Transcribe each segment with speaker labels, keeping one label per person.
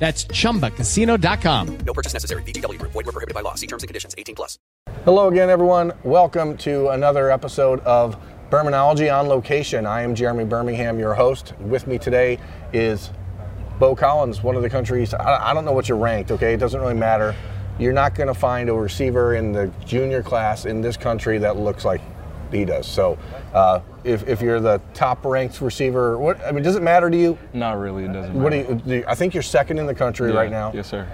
Speaker 1: That's chumbacasino.com.
Speaker 2: No purchase necessary. VGW Group. Void were prohibited by law. See terms and conditions. 18 plus.
Speaker 3: Hello again, everyone. Welcome to another episode of Birminology on Location. I am Jeremy Birmingham, your host. With me today is Beaux Collins, one of the country's. I I don't know what you're ranked. Okay, it doesn't really matter. You're not going to find a receiver in the junior class in this country that looks like he does. So, uh, if, if you're the top ranked receiver, what I mean, does it matter to you?
Speaker 4: Not really. It doesn't.
Speaker 3: What do you, do you- I think you're second in the country
Speaker 4: Yeah,
Speaker 3: right now.
Speaker 4: Yes, sir.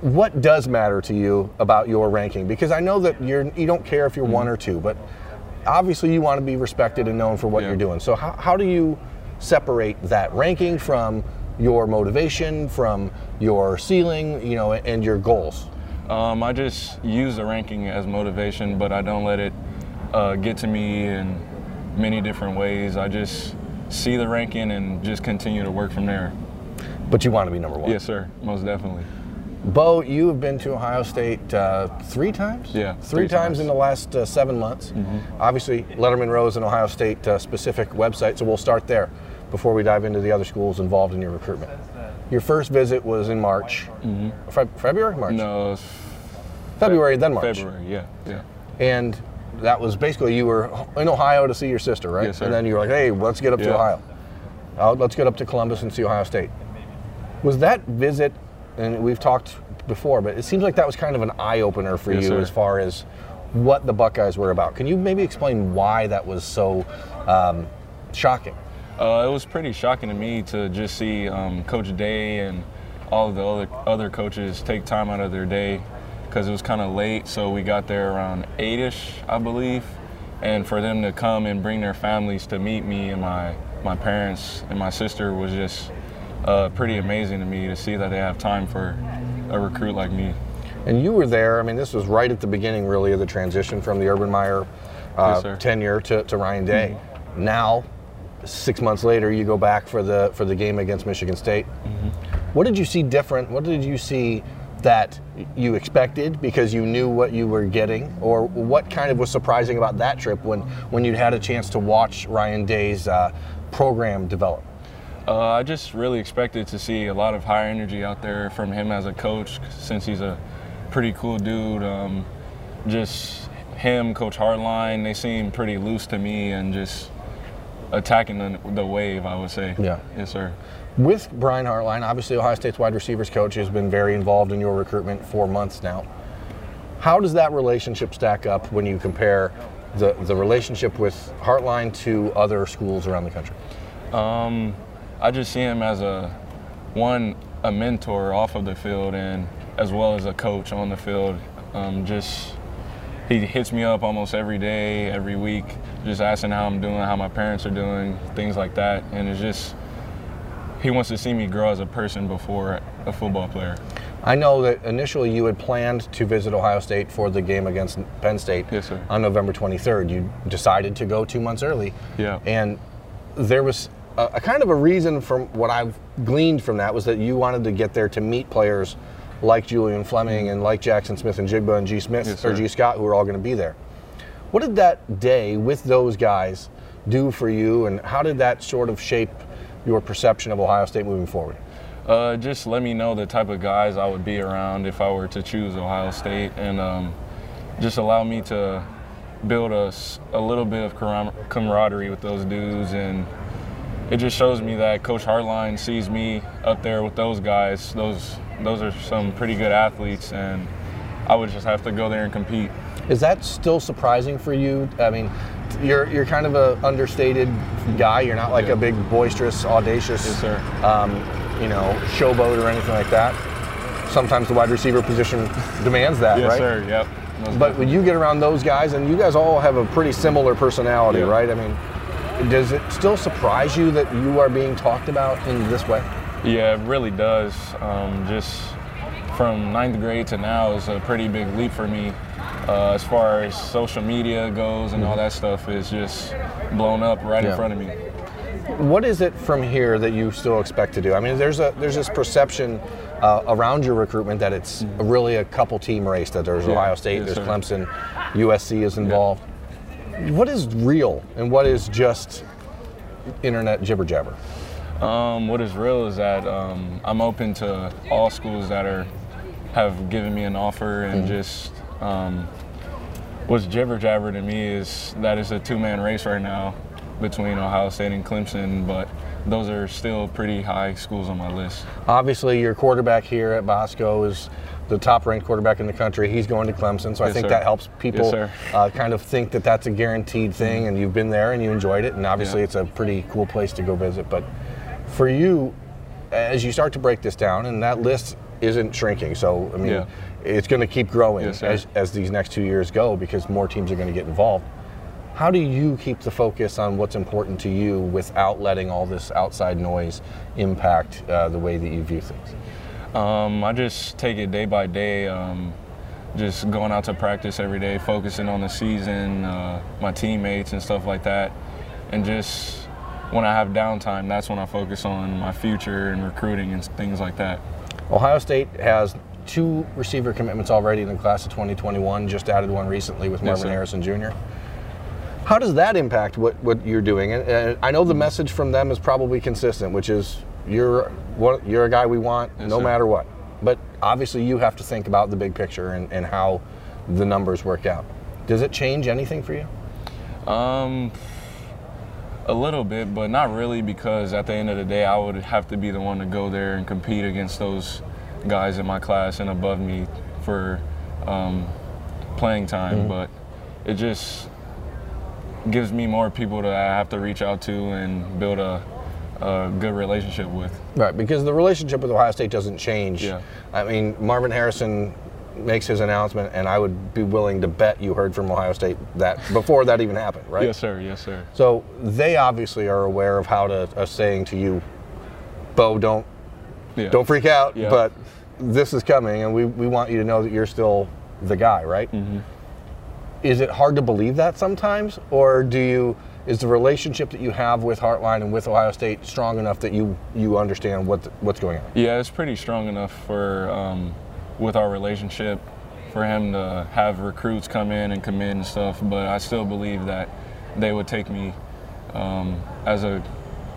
Speaker 3: What does matter to you about your ranking? Because I know that you're you don't care if you're one or two, but obviously you want to be respected and known for what
Speaker 4: Yeah.
Speaker 3: you're doing. So how, how do you separate that ranking from your motivation, from your ceiling, you know, and your goals?
Speaker 4: Um, I just use the ranking as motivation, but I don't let it uh, get to me in many different ways. I just see the ranking and just continue to work from there.
Speaker 3: But you want to be number one.
Speaker 4: Yes, sir. Most definitely.
Speaker 3: Beaux, you have been to Ohio State uh, three times?
Speaker 4: Yeah,
Speaker 3: Three,
Speaker 4: three
Speaker 3: times,
Speaker 4: times. Mm-hmm.
Speaker 3: in the last uh, seven months. Obviously, Letterman Row is an Ohio State uh, specific website, so we'll start there before we dive into the other schools involved in your recruitment. Your first visit was in March. Fe- February? March?
Speaker 4: Mm-hmm. No,
Speaker 3: February, then March.
Speaker 4: February. Yeah, yeah.
Speaker 3: And that was basically you were in Ohio to see your sister, right?
Speaker 4: Yes, sir.
Speaker 3: And then you were like, hey, let's get up to Ohio. Uh, let's get up to Columbus and see Ohio State. Was that visit, and we've talked before, but it seems like that was kind of an eye opener for
Speaker 4: Yes,
Speaker 3: you
Speaker 4: sir.
Speaker 3: as far as what the Buckeyes were about. Can you maybe explain why that was so um, shocking?
Speaker 4: Uh, it was pretty shocking to me to just see um, Coach Day and all of the other other coaches take time out of their day because it was kind of late. So we got there around eight-ish, I believe, and for them to come and bring their families to meet me and my my parents and my sister was just uh, pretty amazing to me to see that they have time for a recruit like me.
Speaker 3: And you were there. I mean, this was right at the beginning, really, of the transition from the Urban Meyer uh,
Speaker 4: Yes,
Speaker 3: tenure to, to Ryan Day. Now, six months later, you go back for the for the game against Michigan State. What did you see different? What did you see that you expected because you knew what you were getting, or what kind of was surprising about that trip when when you'd had a chance to watch Ryan Day's uh, program develop?
Speaker 4: Uh, I just really expected to see a lot of high energy out there from him as a coach, since he's a pretty cool dude. Um, just him, Coach Hartline, they seem pretty loose to me and just attacking the, the wave, I would say.
Speaker 3: Yeah.
Speaker 4: Yes, sir.
Speaker 3: With Brian Hartline, obviously Ohio State's wide receivers coach has been very involved in your recruitment for months now. How does that relationship stack up when you compare the, the relationship with Hartline to other schools around the country?
Speaker 4: Um, I just see him as a one a mentor off of the field and as well as a coach on the field. Um, just he hits me up almost every day, every week, just asking how I'm doing, how my parents are doing, things like that. And it's just he wants to see me grow as a person before a football player.
Speaker 3: I know that initially you had planned to visit Ohio State for the game against Penn State
Speaker 4: Yes,
Speaker 3: on November 23rd. You decided to go two months early.
Speaker 4: Yeah.
Speaker 3: And there was a, a kind of a reason from what I've gleaned from that was that you wanted to get there to meet players like Julian Fleming and like Jaxon Smith-Njigba and G Smith
Speaker 4: Yes,
Speaker 3: or. Gee Scott who are all going to be there. What did that day with those guys do for you and how did that sort of shape your perception of Ohio State moving forward?
Speaker 4: Uh, just let me know the type of guys I would be around if I were to choose Ohio State, and um, just allow me to build a, a little bit of camaraderie with those dudes. And it just shows me that Coach Hartline sees me up there with those guys. Those those are some pretty good athletes, and I would just have to go there and compete.
Speaker 3: Is that still surprising for you? I mean, you're you're kind of a understated guy. You're not like
Speaker 4: Yeah.
Speaker 3: a big boisterous, audacious,
Speaker 4: Yes.
Speaker 3: Um, you know, showboat or anything like that. Sometimes the wide receiver position demands that,
Speaker 4: yes,
Speaker 3: right?
Speaker 4: Yes, sir. Yep. Most
Speaker 3: But when you get around those guys, and you guys all have a pretty similar personality, right? I mean, does it still surprise you that you are being talked about in this way?
Speaker 4: Yeah, it really does. Um, just from ninth grade to now is a pretty big leap for me. Uh, as far as social media goes and all that stuff is just blown up right
Speaker 3: Yeah.
Speaker 4: in front of me.
Speaker 3: What is it from here that you still expect to do? I mean, there's a there's this perception uh, around your recruitment that it's really a couple team race. That there's
Speaker 4: Mm-hmm. Yeah.
Speaker 3: Ohio State,
Speaker 4: Yes,
Speaker 3: there's
Speaker 4: sir.
Speaker 3: Clemson, USC is involved. What is real and what is just internet jibber jabber?
Speaker 4: Um, what is real is that um, I'm open to all schools that are have given me an offer, and just um, what's jibber jabber to me is that it's a two man race right now between Ohio State and Clemson, but those are still pretty high schools on my list.
Speaker 3: Obviously, your quarterback here at Bosco is the top ranked quarterback in the country. He's going to Clemson, so I think
Speaker 4: sir.
Speaker 3: that helps people
Speaker 4: sir.
Speaker 3: uh, kind of think that that's a guaranteed thing, and you've been there and you enjoyed it, and obviously
Speaker 4: Yeah.
Speaker 3: it's a pretty cool place to go visit. But for you, as you start to break this down, and that list isn't shrinking, so I mean,
Speaker 4: Yeah.
Speaker 3: it's going to keep growing
Speaker 4: Yes,
Speaker 3: as, as these next two years go because more teams are going to get involved. How do you keep the focus on what's important to you without letting all this outside noise impact uh, the way that you view things?
Speaker 4: Um, I just take it day by day. Um, just going out to practice every day, focusing on the season, uh, my teammates, and stuff like that. And just when I have downtime, that's when I focus on my future and recruiting and things like that.
Speaker 3: Ohio State has two receiver commitments already in the class of 2021, just added one recently with Marvin
Speaker 4: sir.
Speaker 3: Harrison Jr. How does that impact what, what you're doing? And, and I know the message from them is probably consistent, which is you're what you're a guy we want
Speaker 4: Yes,
Speaker 3: no
Speaker 4: sir.
Speaker 3: matter what. But obviously you have to think about the big picture and, and how the numbers work out. Does it change anything for you?
Speaker 4: Um, a little bit, but not really because at the end of the day, I would have to be the one to go there and compete against those guys in my class and above me for um, playing time. But it just gives me more people that I have to reach out to and build a, a good relationship with.
Speaker 3: Right, because the relationship with Ohio State doesn't change.
Speaker 4: Yeah.
Speaker 3: I mean, Marvin Harrison makes his announcement, and I would be willing to bet you heard from Ohio State that before that even happened, right?
Speaker 4: Yes, sir. Yes, sir.
Speaker 3: So they obviously are aware of how to are saying to you, Beaux, don't
Speaker 4: Yeah.
Speaker 3: don't freak out,
Speaker 4: Yeah.
Speaker 3: but this is coming, and we, we want you to know that you're still the guy, right?
Speaker 4: Mm-hmm.
Speaker 3: Is it hard to believe that sometimes, or do you? Is the relationship that you have with Hartline and with Ohio State strong enough that you you understand what what's going on?
Speaker 4: Yeah, it's pretty strong enough for um, with our relationship for him to have recruits come in and commit and stuff. But I still believe that they would take me um, as a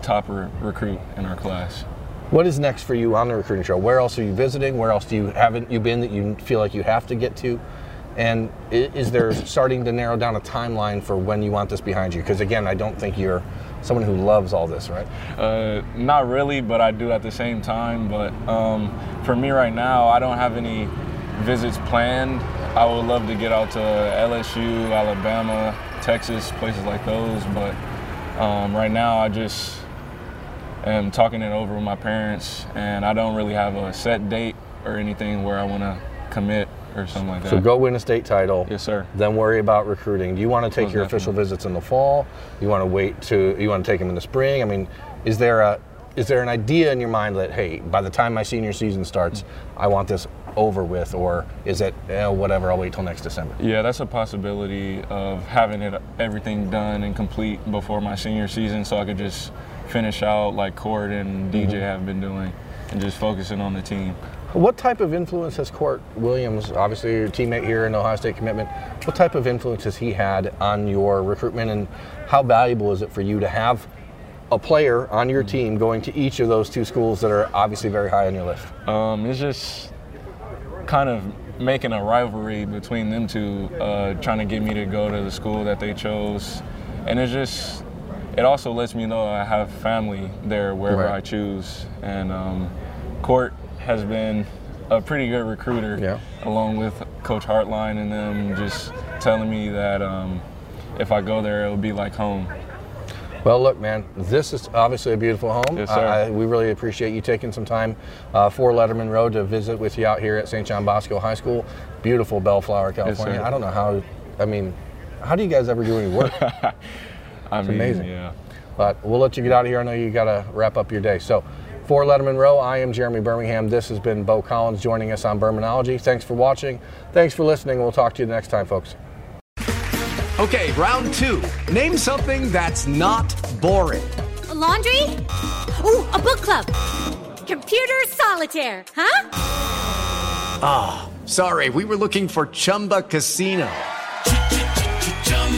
Speaker 4: top re- recruit in our class.
Speaker 3: What is next for you on the recruiting trail? Where else are you visiting? Where else do you haven't you been that you feel like you have to get to? And is there starting to narrow down a timeline for when you want this behind you? Because again, I don't think you're someone who loves all this, right?
Speaker 4: Uh, not really, but I do at the same time. But um, for me right now, I don't have any visits planned. I would love to get out to LSU, Alabama, Texas, places like those. But um, right now, I just am talking it over with my parents, and I don't really have a set date or anything where I want to commit or something like that.
Speaker 3: So go win a state title.
Speaker 4: Yes, sir.
Speaker 3: Then worry about recruiting. Do you want to take
Speaker 4: Most
Speaker 3: your official visits in the fall? You want to wait to you want to take them in the spring? I mean, is there a is there an idea in your mind that hey, by the time my senior season starts, I want this over with, or is it eh, whatever? I'll wait till next December.
Speaker 4: Yeah, that's a possibility of having it everything done and complete before my senior season, so I could just finish out like Kourt and DJ have been doing, and just focusing on the team.
Speaker 3: What type of influence has Kourt Williams, obviously your teammate here in Ohio State commitment, what type of influence has he had on your recruitment and how valuable is it for you to have a player on your team going to each of those two schools that are obviously very high on your list?
Speaker 4: Um, it's just kind of making a rivalry between them two, uh, trying to get me to go to the school that they chose, and it's just it also lets me know I have family there wherever
Speaker 3: Right.
Speaker 4: I choose, and um, Kourt has been a pretty good recruiter,
Speaker 3: Yeah.
Speaker 4: along with Coach Hartline and them, just telling me that um, if I go there, it'll be like home.
Speaker 3: Well, look, man, this is obviously a beautiful home.
Speaker 4: Yes, sir.
Speaker 3: I- we really appreciate you taking some time uh, for Letterman Row to visit with you out here at St. John Bosco High School. Beautiful Bellflower, California.
Speaker 4: sir.
Speaker 3: I don't know how, I mean, how do you guys ever do any work?
Speaker 4: I mean,
Speaker 3: amazing.
Speaker 4: Yeah.
Speaker 3: But we'll let you get out of here. I know you got to wrap up your day. So, For Letterman Row, I am Jeremy Birmingham. This has been Beaux Collins joining us on Birminology. Thanks for watching. Thanks for listening. We'll talk to you the next time, folks.
Speaker 5: Okay, round two. Name something that's not boring.
Speaker 6: A laundry? Ooh, a book club. Computer solitaire, huh?
Speaker 5: Ah, oh, sorry, we were looking for Chumba Casino.